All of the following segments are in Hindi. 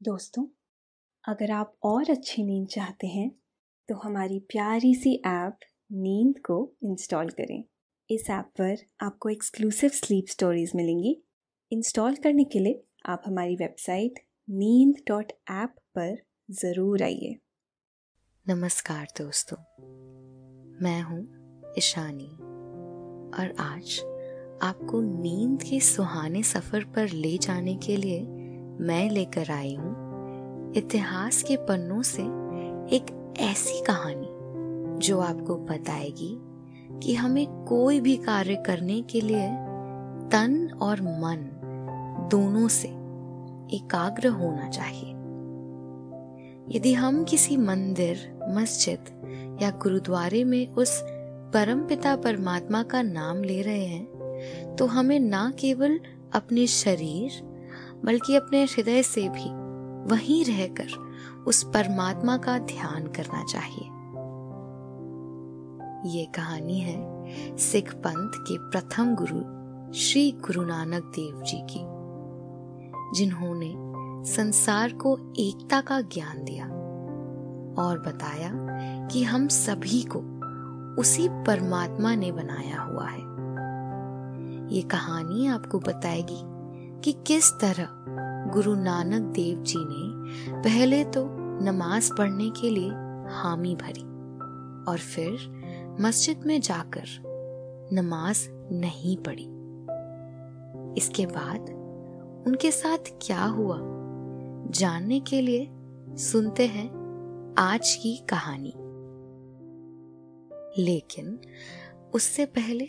दोस्तों, अगर आप और अच्छी नींद चाहते हैं तो हमारी प्यारी सी ऐप नींद को इंस्टॉल करें। इस ऐप पर आपको एक्सक्लूसिव स्लीप स्टोरीज मिलेंगी। इंस्टॉल करने के लिए आप हमारी वेबसाइट नींद डॉट ऐप पर ज़रूर आइए। नमस्कार दोस्तों, मैं हूँ ईशानी और आज आपको नींद के सुहाने सफ़र पर ले जाने के लिए मैं लेकर आई हूँ, इतिहास के पन्नों से एक ऐसी कहानी जो आपको बताएगी कि हमें कोई भी कार्य करने के लिए तन और मन दोनों से एकाग्र होना चाहिए। यदि हम किसी मंदिर, मस्जिद या गुरुद्वारे में उस परमपिता परमात्मा का नाम ले रहे हैं तो हमें ना केवल अपने शरीर बल्कि अपने हृदय से भी वहीं रहकर उस परमात्मा का ध्यान करना चाहिए। ये कहानी है सिख पंथ के प्रथम गुरु श्री गुरु नानक देव जी की, जिन्होंने संसार को एकता का ज्ञान दिया और बताया कि हम सभी को उसी परमात्मा ने बनाया हुआ है। ये कहानी आपको बताएगी कि किस तरह गुरु नानक देव जी ने पहले तो नमाज़ पढ़ने के लिए हामी भरी और फिर मस्जिद में जाकर नमाज़ नहीं पढ़ी। इसके बाद उनके साथ क्या हुआ? जानने के लिए सुनते हैं आज की कहानी। लेकिन उससे पहले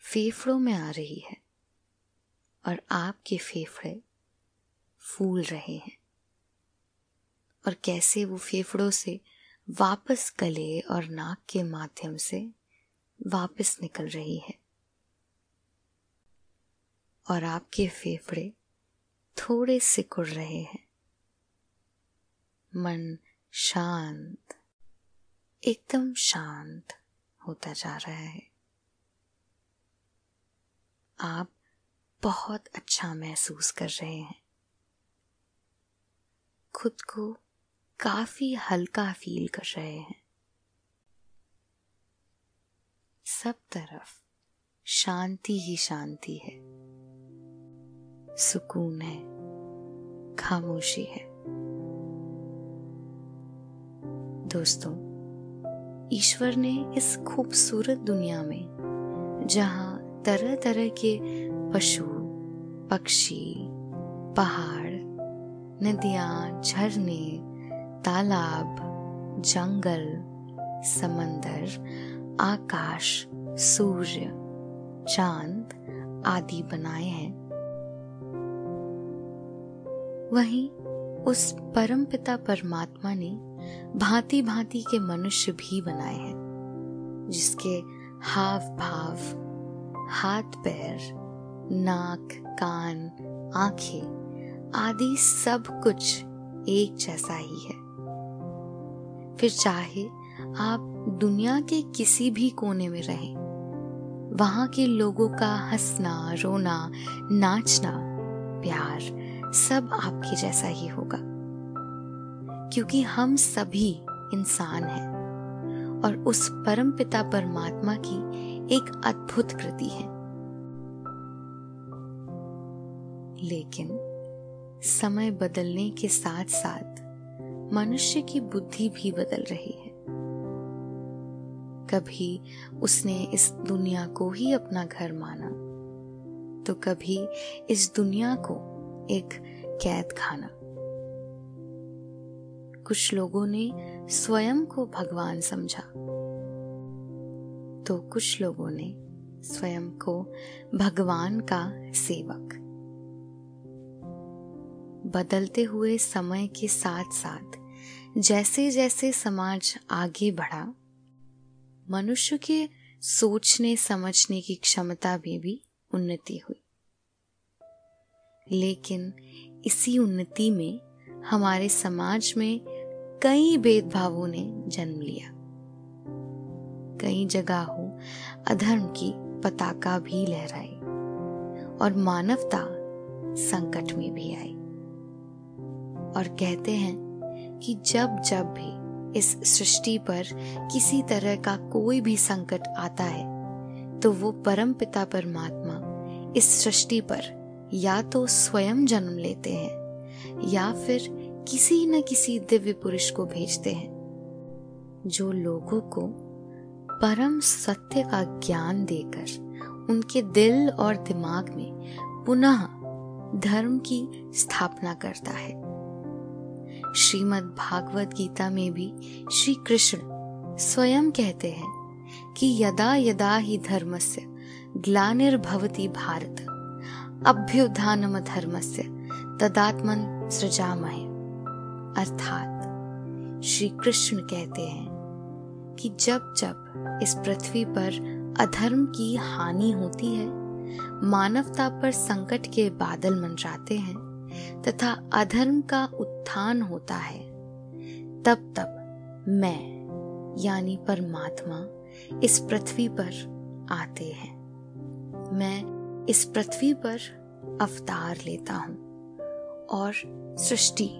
फेफड़ों में आ रही है और आपके फेफड़े फूल रहे हैं। और कैसे वो फेफड़ों से वापस गले और नाक के माध्यम से वापस निकल रही है। और आपके फेफड़े थोड़े सिकुड़ रहे हैं। मन शांत, एकदम शांत होता जा रहा है। आप बहुत अच्छा महसूस कर रहे हैं। खुद को काफ़ी हल्का फील कर रहे हैं। सब तरफ़ शांति ही शांति है। सुकून है, खामोशी है। दोस्तों, ईश्वर ने इस खूबसूरत दुनिया में जहाँ तरह तरह के पशु, पक्षी, पहाड़, नदियाँ, झरने, तालाब, जंगल, समंदर, आकाश, सूर्य, चाँद आदि बनाए हैं। वहीं उस परम पिता परमात्मा ने भांति भांति के मनुष्य भी बनाए हैं, जिसके हाव भाव हाथ, पैर, नाक, कान, आँखें आदि सब कुछ एक जैसा ही है। फिर चाहे आप दुनिया के किसी भी कोने में रहें, वहाँ के लोगों का हंसना, रोना, नाचना, प्यार सब आपके जैसा ही होगा। क्योंकि हम सभी इंसान हैं और उस परम पिता परमात्मा की एक अद्भुत कृति है। लेकिन समय बदलने के साथ साथ मनुष्य की बुद्धि भी बदल रही है। कभी उसने इस दुनिया को ही अपना घर माना तो कभी इस दुनिया को एक कैद खाना। कुछ लोगों ने स्वयं को भगवान समझा। तो कुछ लोगों ने स्वयं को भगवान का सेवक। बदलते हुए समय के साथ साथ जैसे जैसे समाज आगे बढ़ा, मनुष्य के सोचने, समझने की क्षमता में भी उन्नति हुई। लेकिन इसी उन्नति में हमारे समाज में कई भेदभावों ने जन्म लिया। कई जगहों अधर्म की पताका भी लहराई और मानवता संकट में भी आई। और कहते हैं कि जब जब भी इस सृष्टि पर किसी तरह का कोई भी संकट आता है तो वो परम पिता परमात्मा इस सृष्टि पर या तो स्वयं जन्म लेते हैं या फिर किसी न किसी दिव्य पुरुष को भेजते हैं, जो लोगों को परम सत्य का ज्ञान देकर उनके दिल और दिमाग में पुनः धर्म की स्थापना करता है। श्रीमद् भागवत गीता में भी श्री कृष्ण स्वयं कहते हैं कि यदा यदा ही धर्मस्य ग्लानिर्भवती भारत, अभ्युत्थानम धर्मस्य तदात्मन सृजामहे। अर्थात श्री कृष्ण कहते हैं कि जब जब इस पृथ्वी पर अधर्म की हानि होती है, मानवता पर संकट के बादल मंडराते हैं तथा अधर्म का उत्थान होता है, तब तब मैं, यानी परमात्मा, इस पृथ्वी पर आते हैं। मैं इस पृथ्वी पर अवतार लेता हूँ और सृष्टि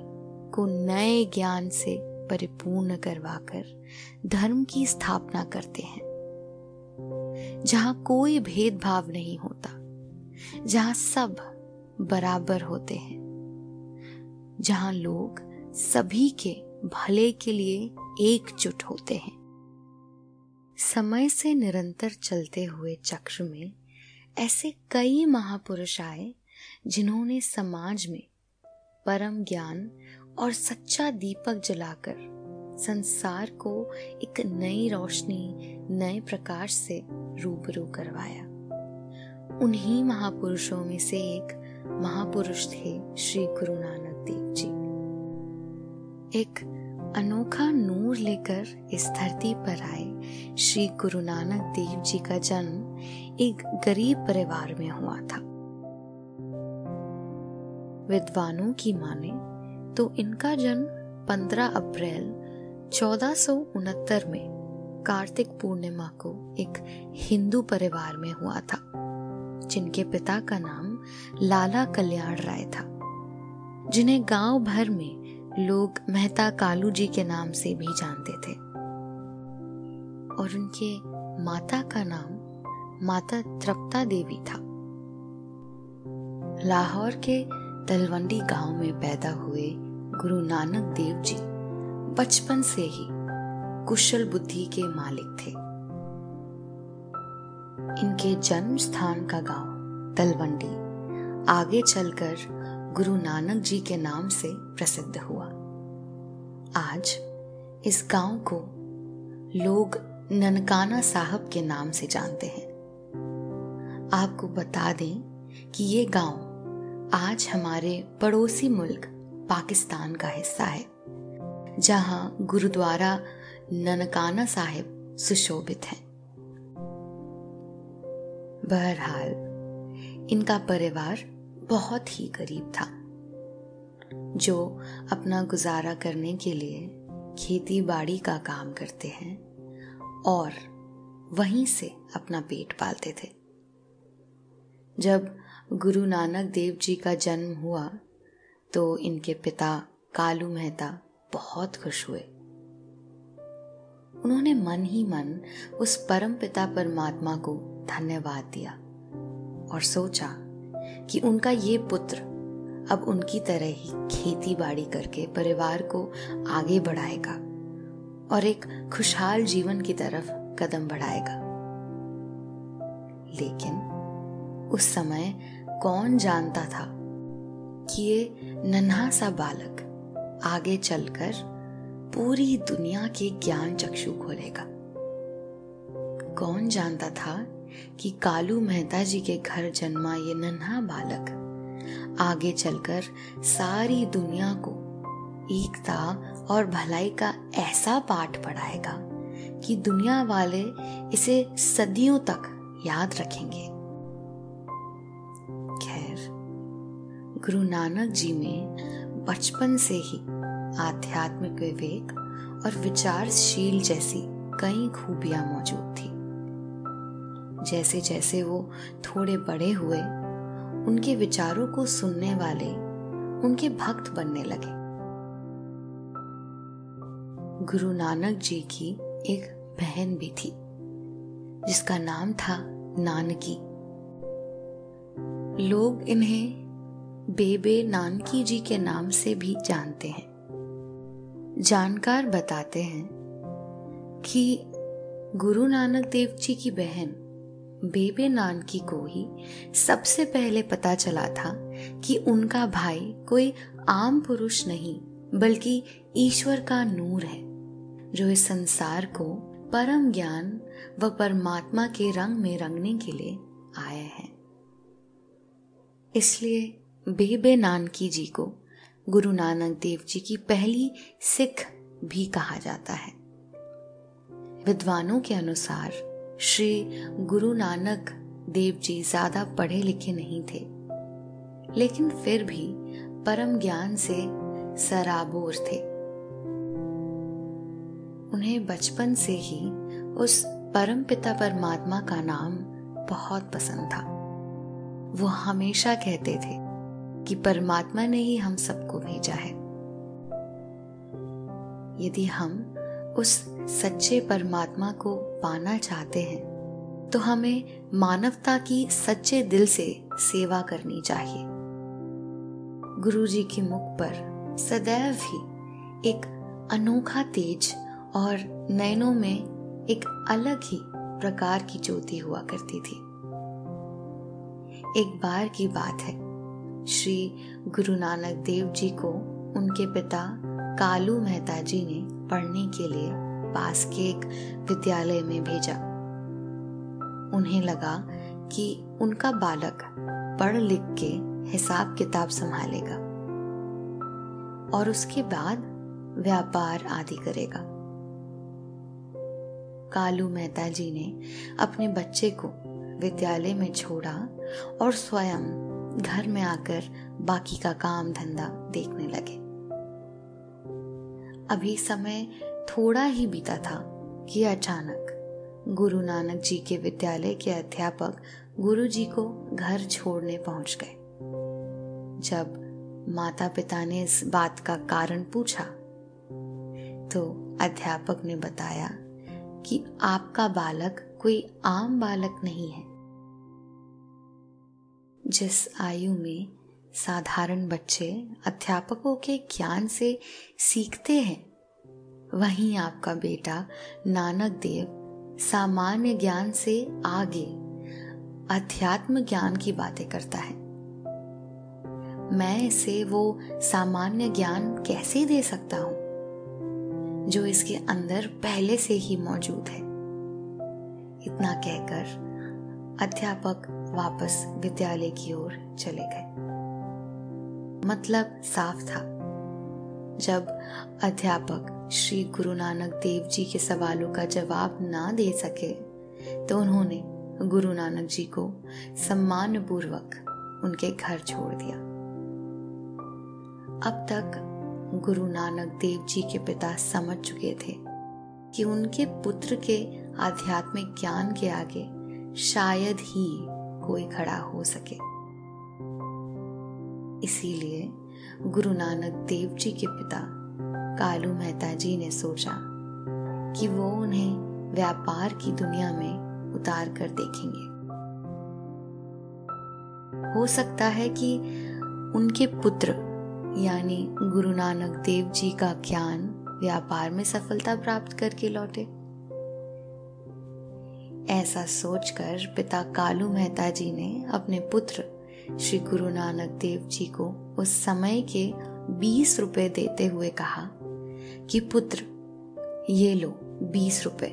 को नए ज्ञान से परिपूर्ण करवाकर धर्म की स्थापना करते हैं। जहाँ कोई भेदभाव नहीं होता, जहाँ सब बराबर होते हैं, जहाँ लोग सभी के भले के लिए एकजुट होते हैं। समय से निरंतर चलते हुए चक्र में ऐसे कई महापुरुष आए, जिन्होंने समाज में परम ज्ञान और सच्चा दीपक जलाकर संसार को एक नई रोशनी, नए प्रकाश से रूबरू करवाया। उन्हीं महापुरुषों में से एक महापुरुष थे श्री गुरु नानक देव जी। एक अनोखा नूर लेकर इस धरती पर आए श्री गुरु नानक देव जी का जन्म एक गरीब परिवार में हुआ था। विद्वानों की माने तो इनका जन्म 15 अप्रैल चौदह में कार्तिक पूर्णिमा को एक हिंदू परिवार में हुआ था, जिनके पिता का नाम लाला कल्याण राय था। जिन्हें गाँव भर में लोग मेहता कालू जी के नाम से भी जानते थे। और उनके माता का नाम माता त्रप्ता देवी था। लाहौर के तलवंडी गाँव में पैदा हुए गुरु नानक देव जी। बचपन से ही कुशल बुद्धि के मालिक थे। इनके जन्म स्थान का गाँव तलवंडी, आगे चलकर गुरु नानक जी के नाम से प्रसिद्ध हुआ। आज इस गाँव को लोग ननकाना साहब के नाम से जानते हैं। आपको बता दें कि ये गाँव आज हमारे पड़ोसी मुल्क पाकिस्तान का हिस्सा है। जहाँ गुरुद्वारा ननकाना साहिब सुशोभित है। बहरहाल, इनका परिवार बहुत ही गरीब था, जो अपना गुजारा करने के लिए खेती बाड़ी का काम करते हैं और वहीं से अपना पेट पालते थे। जब गुरु नानक देव जी का जन्म हुआ तो इनके पिता कालू मेहता बहुत खुश हुए। उन्होंने मन ही मन उस परम पिता परमात्मा को धन्यवाद दिया और सोचा कि उनका ये पुत्र अब उनकी तरह ही खेती बाड़ी करके परिवार को आगे बढ़ाएगा और एक खुशहाल जीवन की तरफ़ कदम बढ़ाएगा। लेकिन उस समय कौन जानता था कि ये नन्हा सा बालक आगे चलकर पूरी दुनिया के ज्ञान चक्षु खोलेगा। कौन जानता था कि कालू मेहता जी के घर जन्मा ये नन्हा बालक? आगे चलकर सारी दुनिया को एकता और भलाई का ऐसा पाठ पढ़ाएगा कि दुनिया वाले इसे सदियों तक याद रखेंगे। खैर, गुरु नानक जी में बचपन से ही आध्यात्मिक विवेक और विचारशील जैसी कई खूबियाँ मौजूद थी। जैसे जैसे वो थोड़े बड़े हुए, उनके विचारों को सुनने वाले उनके भक्त बनने लगे। गुरु नानक जी की एक बहन भी थी, जिसका नाम था नानकी। लोग इन्हें बेबे नानकी जी के नाम से भी जानते हैं। जानकार बताते हैं कि गुरु नानक देव जी की बहन बेबे नानकी को ही सबसे पहले पता चला था कि उनका भाई कोई आम पुरुष नहीं, बल्कि ईश्वर का नूर है, जो इस संसार को परम ज्ञान व परमात्मा के रंग में रंगने के लिए आए हैं। इसलिए बेबे नानकी जी को गुरु नानक देव जी की पहली सिख भी कहा जाता है। विद्वानों के अनुसार श्री गुरु नानक देव जी ज़्यादा पढ़े लिखे नहीं थे। लेकिन फिर भी परम ज्ञान से सराबोर थे। उन्हें बचपन से ही उस परम पिता परमात्मा का नाम बहुत पसंद था। वो हमेशा कहते थे कि परमात्मा ने ही हम सबको भेजा है। यदि हम उस सच्चे परमात्मा को पाना चाहते हैं तो हमें मानवता की सच्चे दिल से सेवा करनी चाहिए। गुरु जी के मुख पर सदैव ही एक अनोखा तेज और नयनों में एक अलग ही प्रकार की ज्योति हुआ करती थी। एक बार की बात है। श्री गुरु नानक देव जी को उनके पिता कालू मेहता जी ने पढ़ने के लिए पास के एक विद्यालय में भेजा। उन्हें लगा कि उनका बालक पढ़ लिख के हिसाब किताब संभालेगा और उसके बाद व्यापार आदि करेगा। कालू मेहता जी ने अपने बच्चे को विद्यालय में छोड़ा और स्वयं घर में आकर बाकी का काम धंधा देखने लगे। अभी समय थोड़ा ही बीता था कि अचानक गुरु नानक जी के विद्यालय के अध्यापक गुरु जी को घर छोड़ने पहुँच गए। जब माता पिता ने इस बात का कारण पूछा तो अध्यापक ने बताया कि आपका बालक कोई आम बालक नहीं है। जिस आयु में साधारण बच्चे अध्यापकों के ज्ञान से सीखते हैं, वहीं आपका बेटा नानक देव सामान्य ज्ञान से आगे अध्यात्म ज्ञान की बातें करता है। मैं इसे वो सामान्य ज्ञान कैसे दे सकता हूँ, जो इसके अंदर पहले से ही मौजूद है? इतना कहकर अध्यापक वापस विद्यालय की ओर चले गए। मतलब साफ़ था। जब अध्यापक श्री गुरु नानक देव जी के सवालों का जवाब ना दे सके तो उन्होंने गुरु नानक जी को सम्मान पूर्वक उनके घर छोड़ दिया। अब तक गुरु नानक देव जी के पिता समझ चुके थे कि उनके पुत्र के आध्यात्मिक ज्ञान के आगे शायद ही कोई खड़ा हो सके। इसीलिए गुरु नानक देव जी के पिता कालू मेहता जी ने सोचा कि वो उन्हें व्यापार की दुनिया में उतार कर देखेंगे। हो सकता है कि उनके पुत्र, यानी गुरु नानक देव जी का ज्ञान व्यापार में सफलता प्राप्त करके लौटे। ऐसा सोचकर पिता कालू मेहता जी ने अपने पुत्र श्री गुरु नानक देव जी को उस समय के बीस रुपए देते हुए कहा कि, पुत्र, ये लो बीस रुपए।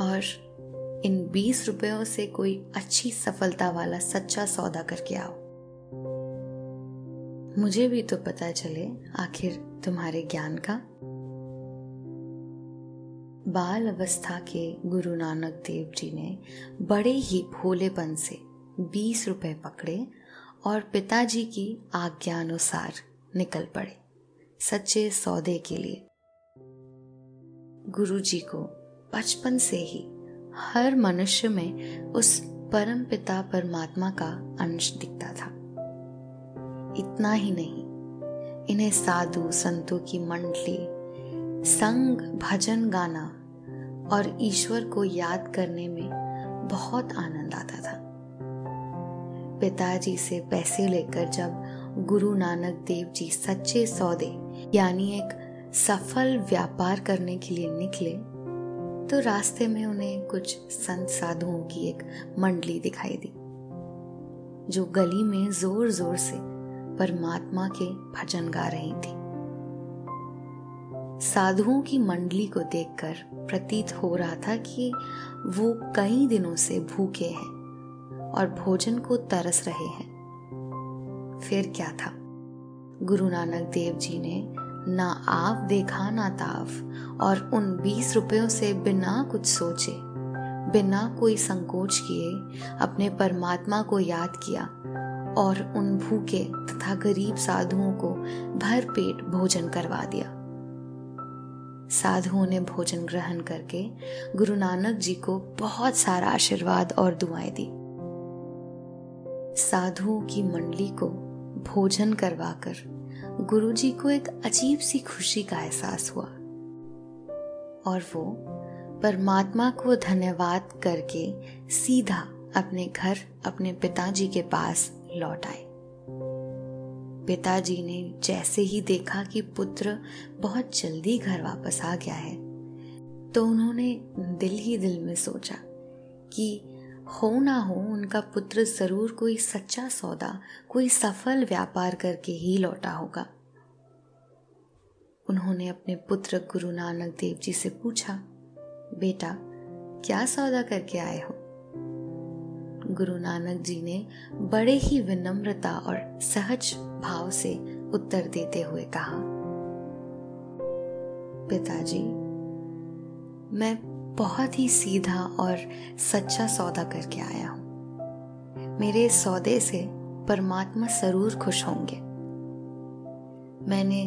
और इन बीस रुपयों से कोई अच्छी सफलता वाला सच्चा सौदा करके आओ। मुझे भी तो पता चले आखिर तुम्हारे ज्ञान का बाल अवस्था के गुरु नानक देव जी ने बड़े ही भोलेपन से बीस रुपए पकड़े और पिताजी की आज्ञा अनुसार निकल पड़े सच्चे सौदे के लिए। गुरु जी को बचपन से ही हर मनुष्य में उस परम पिता परमात्मा का अंश दिखता था। इतना ही नहीं, इन्हें साधु संतों की मंडली संग भजन गाना और ईश्वर को याद करने में बहुत आनंद आता था। पिताजी से पैसे लेकर जब गुरु नानक देव जी सच्चे सौदे, यानी एक सफल व्यापार करने के लिए निकले तो रास्ते में उन्हें कुछ संत साधुओं की एक मंडली दिखाई दी, जो गली में ज़ोर ज़ोर से परमात्मा के भजन गा रही थी। साधुओं की मंडली को देखकर प्रतीत हो रहा था कि वो कई दिनों से भूखे हैं और भोजन को तरस रहे हैं। फिर क्या था? गुरु नानक देव जी ने ना आप देखा, ना ताव, और उन बीस रुपयों से बिना कुछ सोचे, बिना कोई संकोच किए, अपने परमात्मा को याद किया और उन भूखे तथा गरीब साधुओं को भर पेट भोजन करवा दिया। साधुओं ने भोजन ग्रहण करके गुरु नानक जी को बहुत सारा आशीर्वाद और दुआएँ दी। साधुओं की मंडली को भोजन करवाकर गुरुजी को एक अजीब सी खुशी का एहसास हुआ और वो परमात्मा को धन्यवाद करके सीधा अपने घर, अपने पिताजी के पास लौट आए। पिताजी ने जैसे ही देखा कि पुत्र बहुत जल्दी घर वापस आ गया है तो उन्होंने दिल ही दिल में सोचा कि हो ना हो, उनका पुत्र ज़रूर कोई सच्चा सौदा, कोई सफल व्यापार करके ही लौटा होगा। उन्होंने अपने पुत्र गुरु नानक देव जी से पूछा, बेटा, क्या सौदा करके आए हो? गुरु नानक जी ने बड़े ही विनम्रता और सहज भाव से उत्तर देते हुए कहा, पिताजी, मैं बहुत ही सीधा और सच्चा सौदा करके आया हूँ। मेरे सौदे से परमात्मा ज़रूर खुश होंगे। मैंने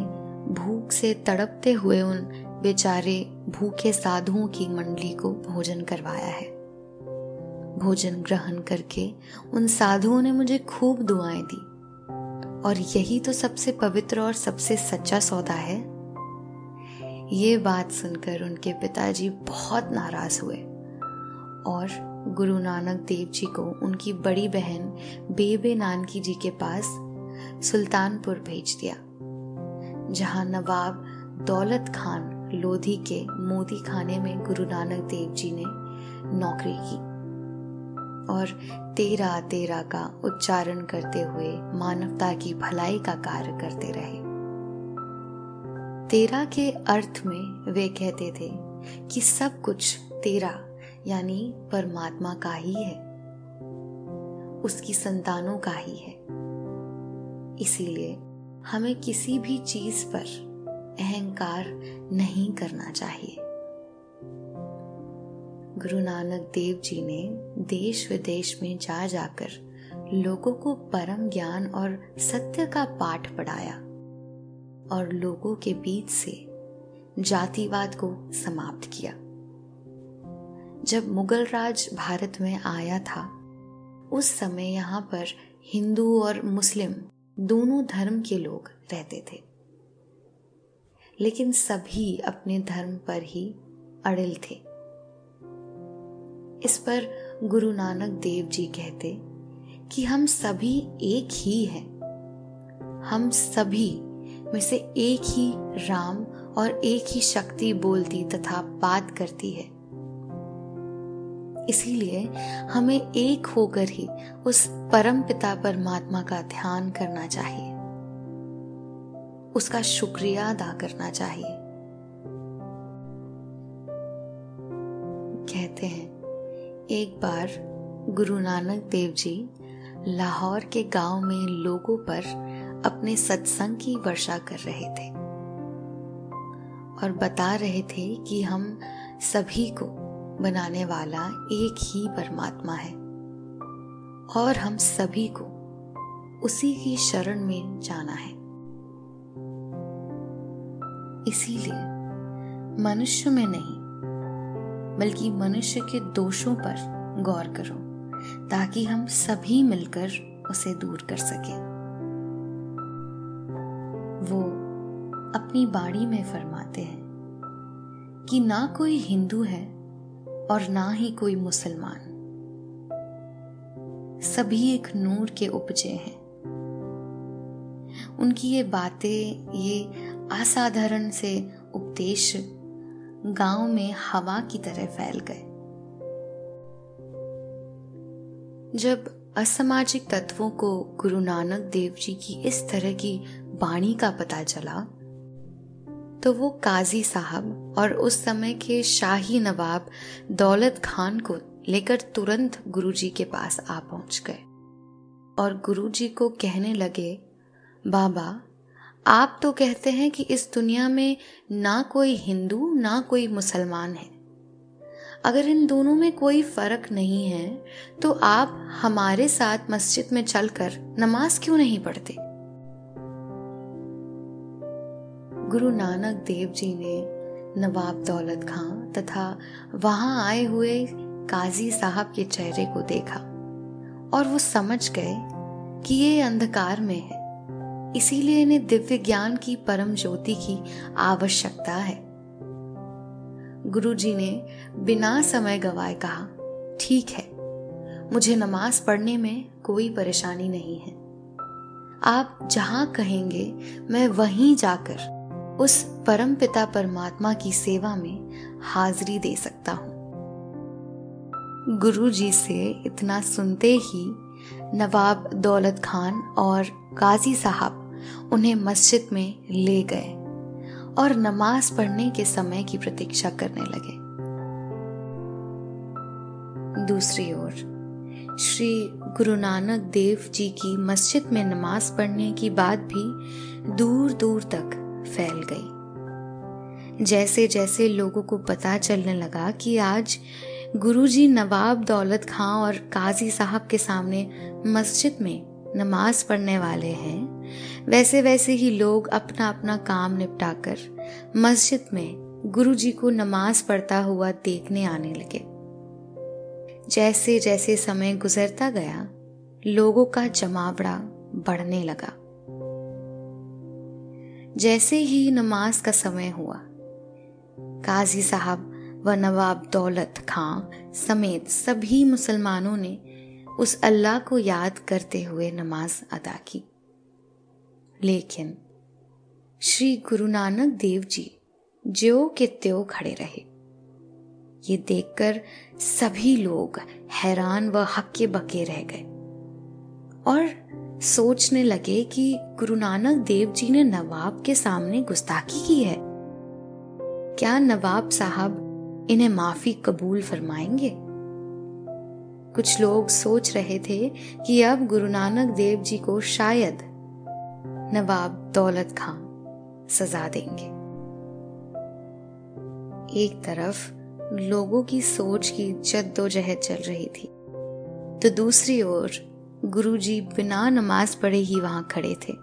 भूख से तड़पते हुए उन बेचारे भूखे साधुओं की मंडली को भोजन करवाया है। भोजन ग्रहण करके उन साधुओं ने मुझे खूब दुआएँ दी। और यही तो सबसे पवित्र और सबसे सच्चा सौदा है। ये बात सुनकर उनके पिताजी बहुत नाराज़ हुए। और गुरु नानक देव जी को उनकी बड़ी बहन बेबे नानकी जी के पास सुल्तानपुर भेज दिया, जहाँ नवाब दौलत खान लोधी के मोदी खाने में गुरु नानक देव जी ने नौकरी की। और तेरा तेरा का उच्चारण करते हुए मानवता की भलाई का कार्य करते रहे। तेरा के अर्थ में वे कहते थे कि सब कुछ तेरा, यानी परमात्मा का ही है। उसकी संतानों का ही है। इसीलिए हमें किसी भी चीज़ पर अहंकार नहीं करना चाहिए। गुरु नानक देव जी ने देश विदेश में जा जाकर लोगों को परम ज्ञान और सत्य का पाठ पढ़ाया और लोगों के बीच से जातिवाद को समाप्त किया। जब मुगल राज भारत में आया था, उस समय यहाँ पर हिंदू और मुस्लिम दोनों धर्म के लोग रहते थे। लेकिन सभी अपने धर्म पर ही अड़िल थे। इस पर गुरु नानक देव जी कहते कि हम सभी एक ही हैं। हम सभी में से एक ही राम और एक ही शक्ति बोलती तथा बात करती है। इसीलिए हमें एक होकर ही उस परम पिता परमात्मा का ध्यान करना चाहिए। उसका शुक्रिया अदा करना चाहिए। कहते हैं एक बार गुरु नानक देव जी लाहौर के गाँव में लोगों पर अपने सत्संग की वर्षा कर रहे थे और बता रहे थे कि हम सभी को बनाने वाला एक ही परमात्मा है और हम सभी को उसी की शरण में जाना है। इसीलिए मनुष्य में नहीं बल्कि मनुष्य के दोषों पर गौर करो, ताकि हम सभी मिलकर उसे दूर कर सके। वो अपनी बाड़ी में फरमाते हैं कि ना कोई हिंदू है और ना ही कोई मुसलमान। सभी एक नूर के उपजे हैं। उनकी ये बातें, ये असाधारण से उपदेश गाँव में हवा की तरह फैल गए। जब असामाजिक तत्वों को गुरु नानक देव जी की इस तरह की बाणी का पता चला तो वो काजी साहब और उस समय के शाही नवाब दौलत खान को लेकर तुरंत गुरुजी के पास आ पहुँच गए और गुरुजी को कहने लगे, बाबा आप तो कहते हैं कि इस दुनिया में ना कोई हिंदू, ना कोई मुसलमान है। अगर इन दोनों में कोई फ़र्क नहीं है तो आप हमारे साथ मस्जिद में चलकर नमाज़ क्यों नहीं पढ़ते? गुरु नानक देव जी ने नवाब दौलत खां तथा वहाँ आए हुए काजी साहब के चेहरे को देखा और वो समझ गए कि ये अंधकार में है। इसीलिए इन्हें दिव्य ज्ञान की परम ज्योति की आवश्यकता है। गुरुजी ने बिना समय गवाए कहा, ठीक है, मुझे नमाज़ पढ़ने में कोई परेशानी नहीं है। आप जहाँ कहेंगे, मैं वहीं जाकर उस परम पिता परमात्मा की सेवा में हाजिरी दे सकता हूँ। गुरु जी से इतना सुनते ही नवाब दौलत खान और गाजी साहब उन्हें मस्जिद में ले गए और नमाज़ पढ़ने के समय की प्रतीक्षा करने लगे। दूसरी ओर, श्री गुरु नानक देव जी की मस्जिद में नमाज़ पढ़ने की बात भी दूर दूर तक फैल गई। जैसे जैसे लोगों को पता चलने लगा कि आज गुरुजी नवाब दौलत खां और काजी साहब के सामने मस्जिद में नमाज़ पढ़ने वाले हैं। वैसे वैसे ही लोग अपना अपना काम निपटाकर मस्जिद में गुरुजी को नमाज़ पढ़ता हुआ देखने आने लगे। जैसे जैसे समय गुजरता गया, लोगों का जमावड़ा बढ़ने लगा। जैसे ही नमाज़ का समय हुआ, काजी साहब व नवाब दौलत, खां समेत सभी मुसलमानों ने उस अल्लाह को याद करते हुए नमाज़ अदा की। लेकिन श्री गुरु नानक देव जी ज्यो के त्यो खड़े रहे। ये देखकर सभी लोग हैरान व हक्के बके रह गए और सोचने लगे कि गुरु नानक देव जी ने नवाब के सामने गुस्ताखी की है। क्या नवाब साहब इन्हें माफ़ी कबूल फरमाएँगे। कुछ लोग सोच रहे थे कि अब गुरु नानक देव जी को शायद नवाब दौलत खां सजा देंगे। एक तरफ़ लोगों की सोच की जद्दोजहद चल रही थी तो दूसरी ओर गुरुजी बिना नमाज़ पढ़े ही वहाँ खड़े थे।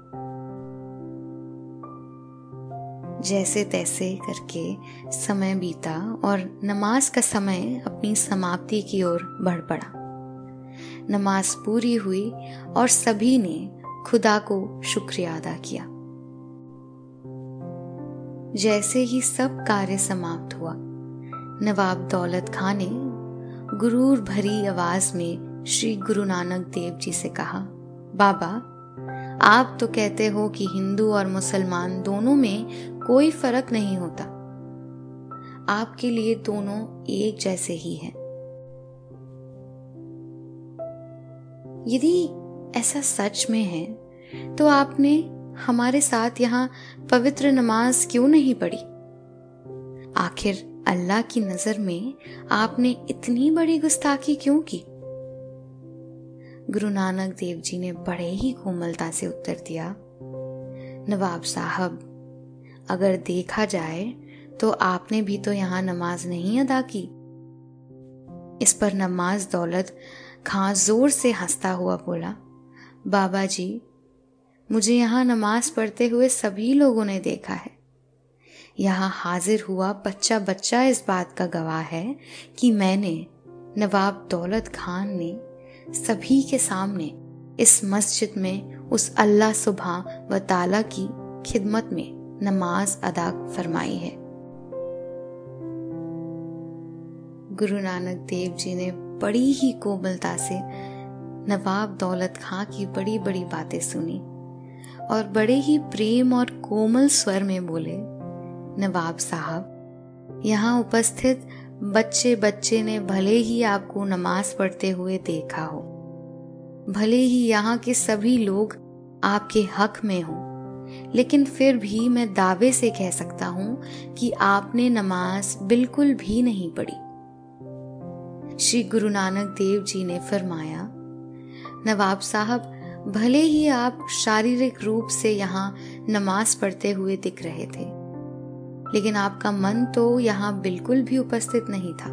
जैसे तैसे करके समय बीता और नमाज़ का समय अपनी समाप्ति की ओर बढ़ पड़ा। नमाज़ पूरी हुई और सभी ने खुदा को शुक्रिया अदा किया। जैसे ही सब कार्य समाप्त हुआ, नवाब दौलत खान ने गुरूर भरी आवाज़ में श्री गुरु नानक देव जी से कहा, बाबा, आप तो कहते हो कि हिंदू और मुसलमान दोनों में कोई फ़र्क नहीं होता। आपके लिए दोनों एक जैसे ही हैं। यदि ऐसा सच में है तो आपने हमारे साथ यहाँ पवित्र नमाज़ क्यों नहीं पढ़ी? आखिर अल्लाह की नज़र में आपने इतनी बड़ी गुस्ताखी क्यों की? गुरु नानक देव जी ने बड़े ही कोमलता से उत्तर दिया। नवाब साहब अगर देखा जाए तो आपने भी तो यहाँ नमाज़ नहीं अदा की। इस पर नमाज़ दौलत खां ज़ोर से हंसता हुआ बोला, बाबा जी, मुझे यहाँ नमाज़ पढ़ते हुए सभी लोगों ने देखा है। यहाँ हाजिर हुआ बच्चा बच्चा इस बात का गवाह है कि मैंने नवाब दौलत खान ने सभी के सामने इस मस्जिद में उस अल्लाह सुबह व ताला की खिदमत में नमाज़ अदा फरमाई है। गुरु नानक देव जी ने बड़ी ही कोमलता से नवाब दौलत खां की बड़ी बड़ी बातें सुनी और बड़े ही प्रेम और कोमल स्वर में बोले, नवाब साहब, यहाँ उपस्थित बच्चे बच्चे ने भले ही आपको नमाज़ पढ़ते हुए देखा हो, भले ही यहाँ के सभी लोग आपके हक में हो लेकिन फिर भी मैं दावे से कह सकता हूँ कि आपने नमाज़ बिल्कुल भी नहीं पढ़ी। श्री गुरु नानक देव जी ने फरमाया, नवाब साहब, भले ही आप शारीरिक रूप से यहाँ नमाज़ पढ़ते हुए दिख रहे थे, लेकिन आपका मन तो यहाँ बिल्कुल भी उपस्थित नहीं था।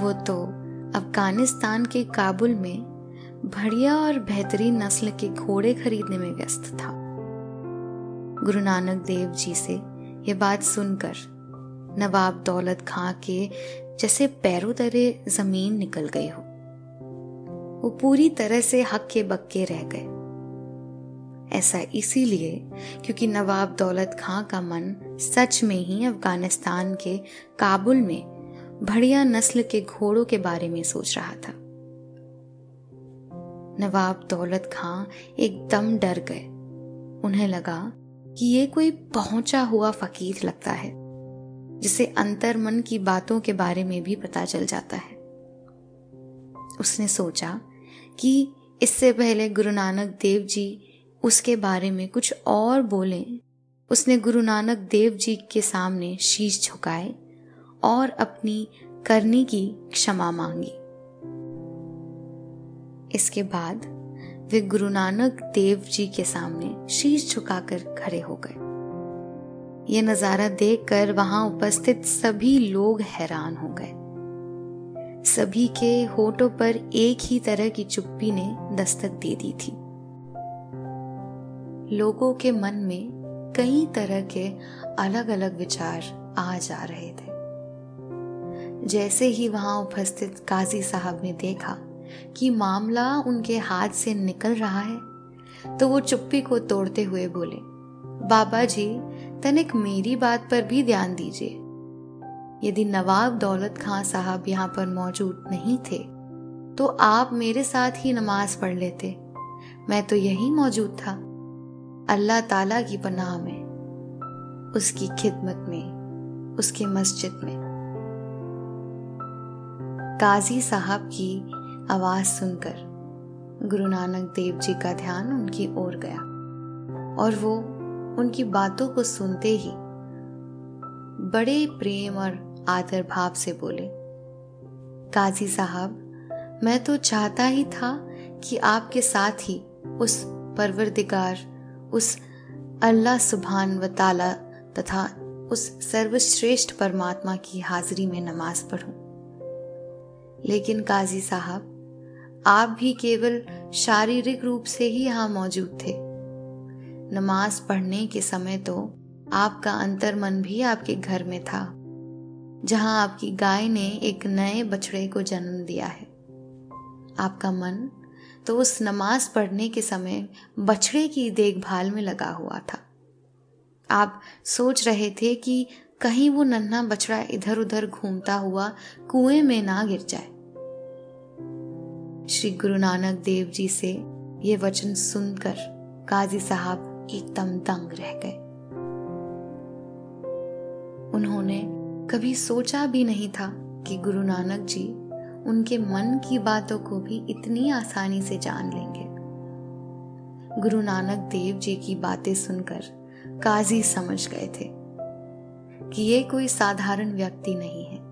वो तो अफ़गानिस्तान के काबुल में बढ़िया और बेहतरीन नस्ल के घोड़े खरीदने में व्यस्त था। गुरु नानक देव जी से ये बात सुनकर नवाब दौलत खां के जैसे पैरों तरे ज़मीन निकल गई हो। वो पूरी तरह से हक्के बक्के रह गए। ऐसा इसीलिए क्योंकि नवाब दौलत खां का मन सच में ही अफ़गानिस्तान के काबुल में बढ़िया नस्ल के घोड़ों के बारे में सोच रहा था। नवाब दौलत खां एकदम डर गए। उन्हें लगा कि ये कोई पहुँचा हुआ फकीर लगता है, जिसे अंतर मन की बातों के बारे में भी पता चल जाता है। उसने सोचा कि इससे पहले गुरु नानक देव जी उसके बारे में कुछ और बोले। उसने गुरु नानक देव जी के सामने शीश झुकाए और अपनी करनी की क्षमा मांगी। इसके बाद वे गुरु नानक देव जी के सामने शीश झुकाकर खड़े हो गए। ये नज़ारा देखकर वहाँ उपस्थित सभी लोग हैरान हो गए। सभी के होठों पर एक ही तरह की चुप्पी ने दस्तक दे दी थी। लोगों के मन में कई तरह के अलग अलग विचार आ जा रहे थे। जैसे ही वहाँ उपस्थित काजी साहब ने देखा कि मामला उनके हाथ से निकल रहा है। तो वो चुप्पी को तोड़ते हुए बोले, बाबा जी तनिक मेरी बात पर भी ध्यान दीजिए। यदि नवाब दौलत खां साहब यहाँ पर मौजूद नहीं थे तो आप मेरे साथ ही नमाज़ पढ़ लेते। मैं तो यही मौजूद था। अल्लाह ताला की पनाह में, उसकी खिदमत में, उसके मस्जिद में। काजी साहब की आवाज़ सुनकर गुरु नानक देव जी का ध्यान उनकी ओर गया और वो उनकी बातों को सुनते ही बड़े प्रेम और आदर भाव से बोले, काजी साहब, मैं तो चाहता ही था कि आपके साथ ही उस परवरदिगार, उस अल्लाह सुबहान व ताला तथा उस सर्वश्रेष्ठ परमात्मा की हाजिरी में नमाज़ पढ़ूं। लेकिन काजी साहब आप भी केवल शारीरिक रूप से ही यहाँ मौजूद थे। नमाज़ पढ़ने के समय तो आपका अंतर मन भी आपके घर में था, जहाँ आपकी गाय ने एक नए बछड़े को जन्म दिया है। आपका मन तो उस नमाज़ पढ़ने के समय बछड़े की देखभाल में लगा हुआ था। आप सोच रहे थे कि कहीं वो नन्हा बछड़ा इधर उधर घूमता हुआ कुएँ में ना गिर जाए। श्री गुरु नानक देव जी से ये वचन सुनकर काजी साहब एकदम दंग रह गए। उन्होंने कभी सोचा भी नहीं था कि गुरु नानक जी उनके मन की बातों को भी इतनी आसानी से जान लेंगे। गुरु नानक देव जी की बातें सुनकर काजी समझ गए थे कि ये कोई साधारण व्यक्ति नहीं है।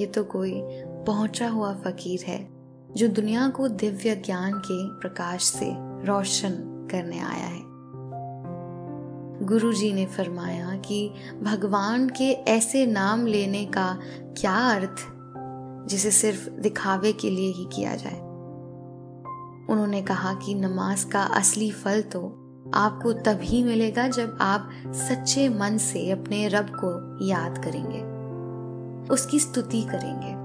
ये तो कोई पहुँचा हुआ फकीर है, जो दुनिया को दिव्य ज्ञान के प्रकाश से रोशन करने आया है। गुरु जी ने फरमाया कि भगवान के ऐसे नाम लेने का क्या अर्थ, जिसे सिर्फ़ दिखावे के लिए ही किया जाए। उन्होंने कहा कि नमाज़ का असली फल तो आपको तभी मिलेगा जब आप सच्चे मन से अपने रब को याद करेंगे, उसकी स्तुति करेंगे।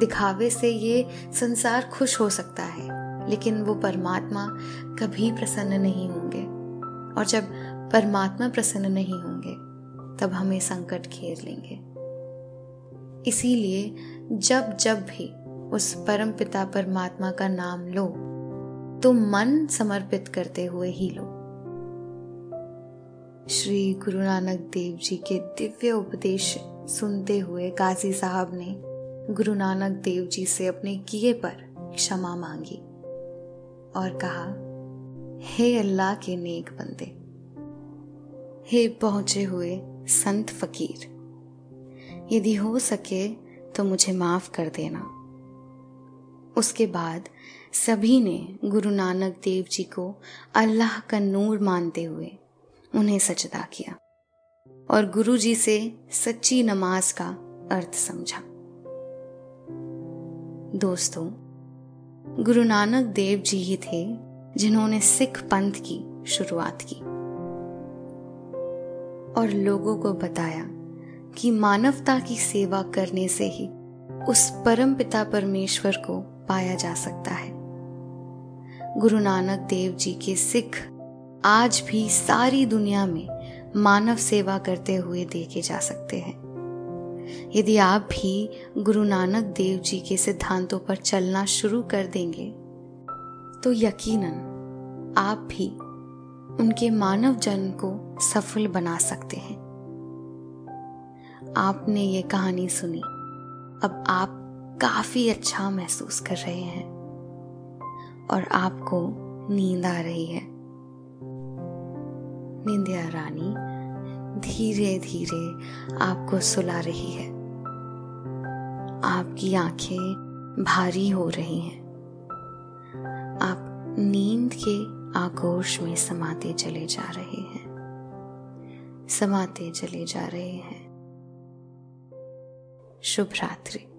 दिखावे से ये संसार खुश हो सकता है, लेकिन वो परमात्मा कभी प्रसन्न नहीं होंगे। और जब परमात्मा प्रसन्न नहीं होंगे, तब हमें संकट घेर लेंगे। इसीलिए जब जब भी उस परम पिता परमात्मा का नाम लो तो मन समर्पित करते हुए ही लो। श्री गुरु नानक देव जी के दिव्य उपदेश सुनते हुए काजी साहब ने गुरु नानक देव जी से अपने किए पर क्षमा मांगी और कहा, हे अल्लाह के नेक बंदे, हे पहुँचे हुए संत फकीर, यदि हो सके तो मुझे माफ़ कर देना। उसके बाद सभी ने गुरु नानक देव जी को अल्लाह का नूर मानते हुए उन्हें सजदा किया और गुरु जी से सच्ची नमाज़ का अर्थ समझा। दोस्तों, गुरु नानक देव जी ही थे जिन्होंने सिख पंथ की शुरुआत की और लोगों को बताया कि मानवता की सेवा करने से ही उस परम पिता परमेश्वर को पाया जा सकता है। गुरु नानक देव जी के सिख आज भी सारी दुनिया में मानव सेवा करते हुए देखे जा सकते हैं। यदि आप भी गुरु नानक देव जी के सिद्धांतों पर चलना शुरू कर देंगे तो यकीनन आप भी उनके मानव जन्म को सफल बना सकते हैं। आपने ये कहानी सुनी। अब आप काफ़ी अच्छा महसूस कर रहे हैं और आपको नींद आ रही है। निंदिया रानी धीरे धीरे आपको सुला रही है। आपकी आँखें भारी हो रही हैं। आप नींद के आगोश में समाते चले जा रहे हैं। समाते चले जा रहे हैं। शुभ रात्रि।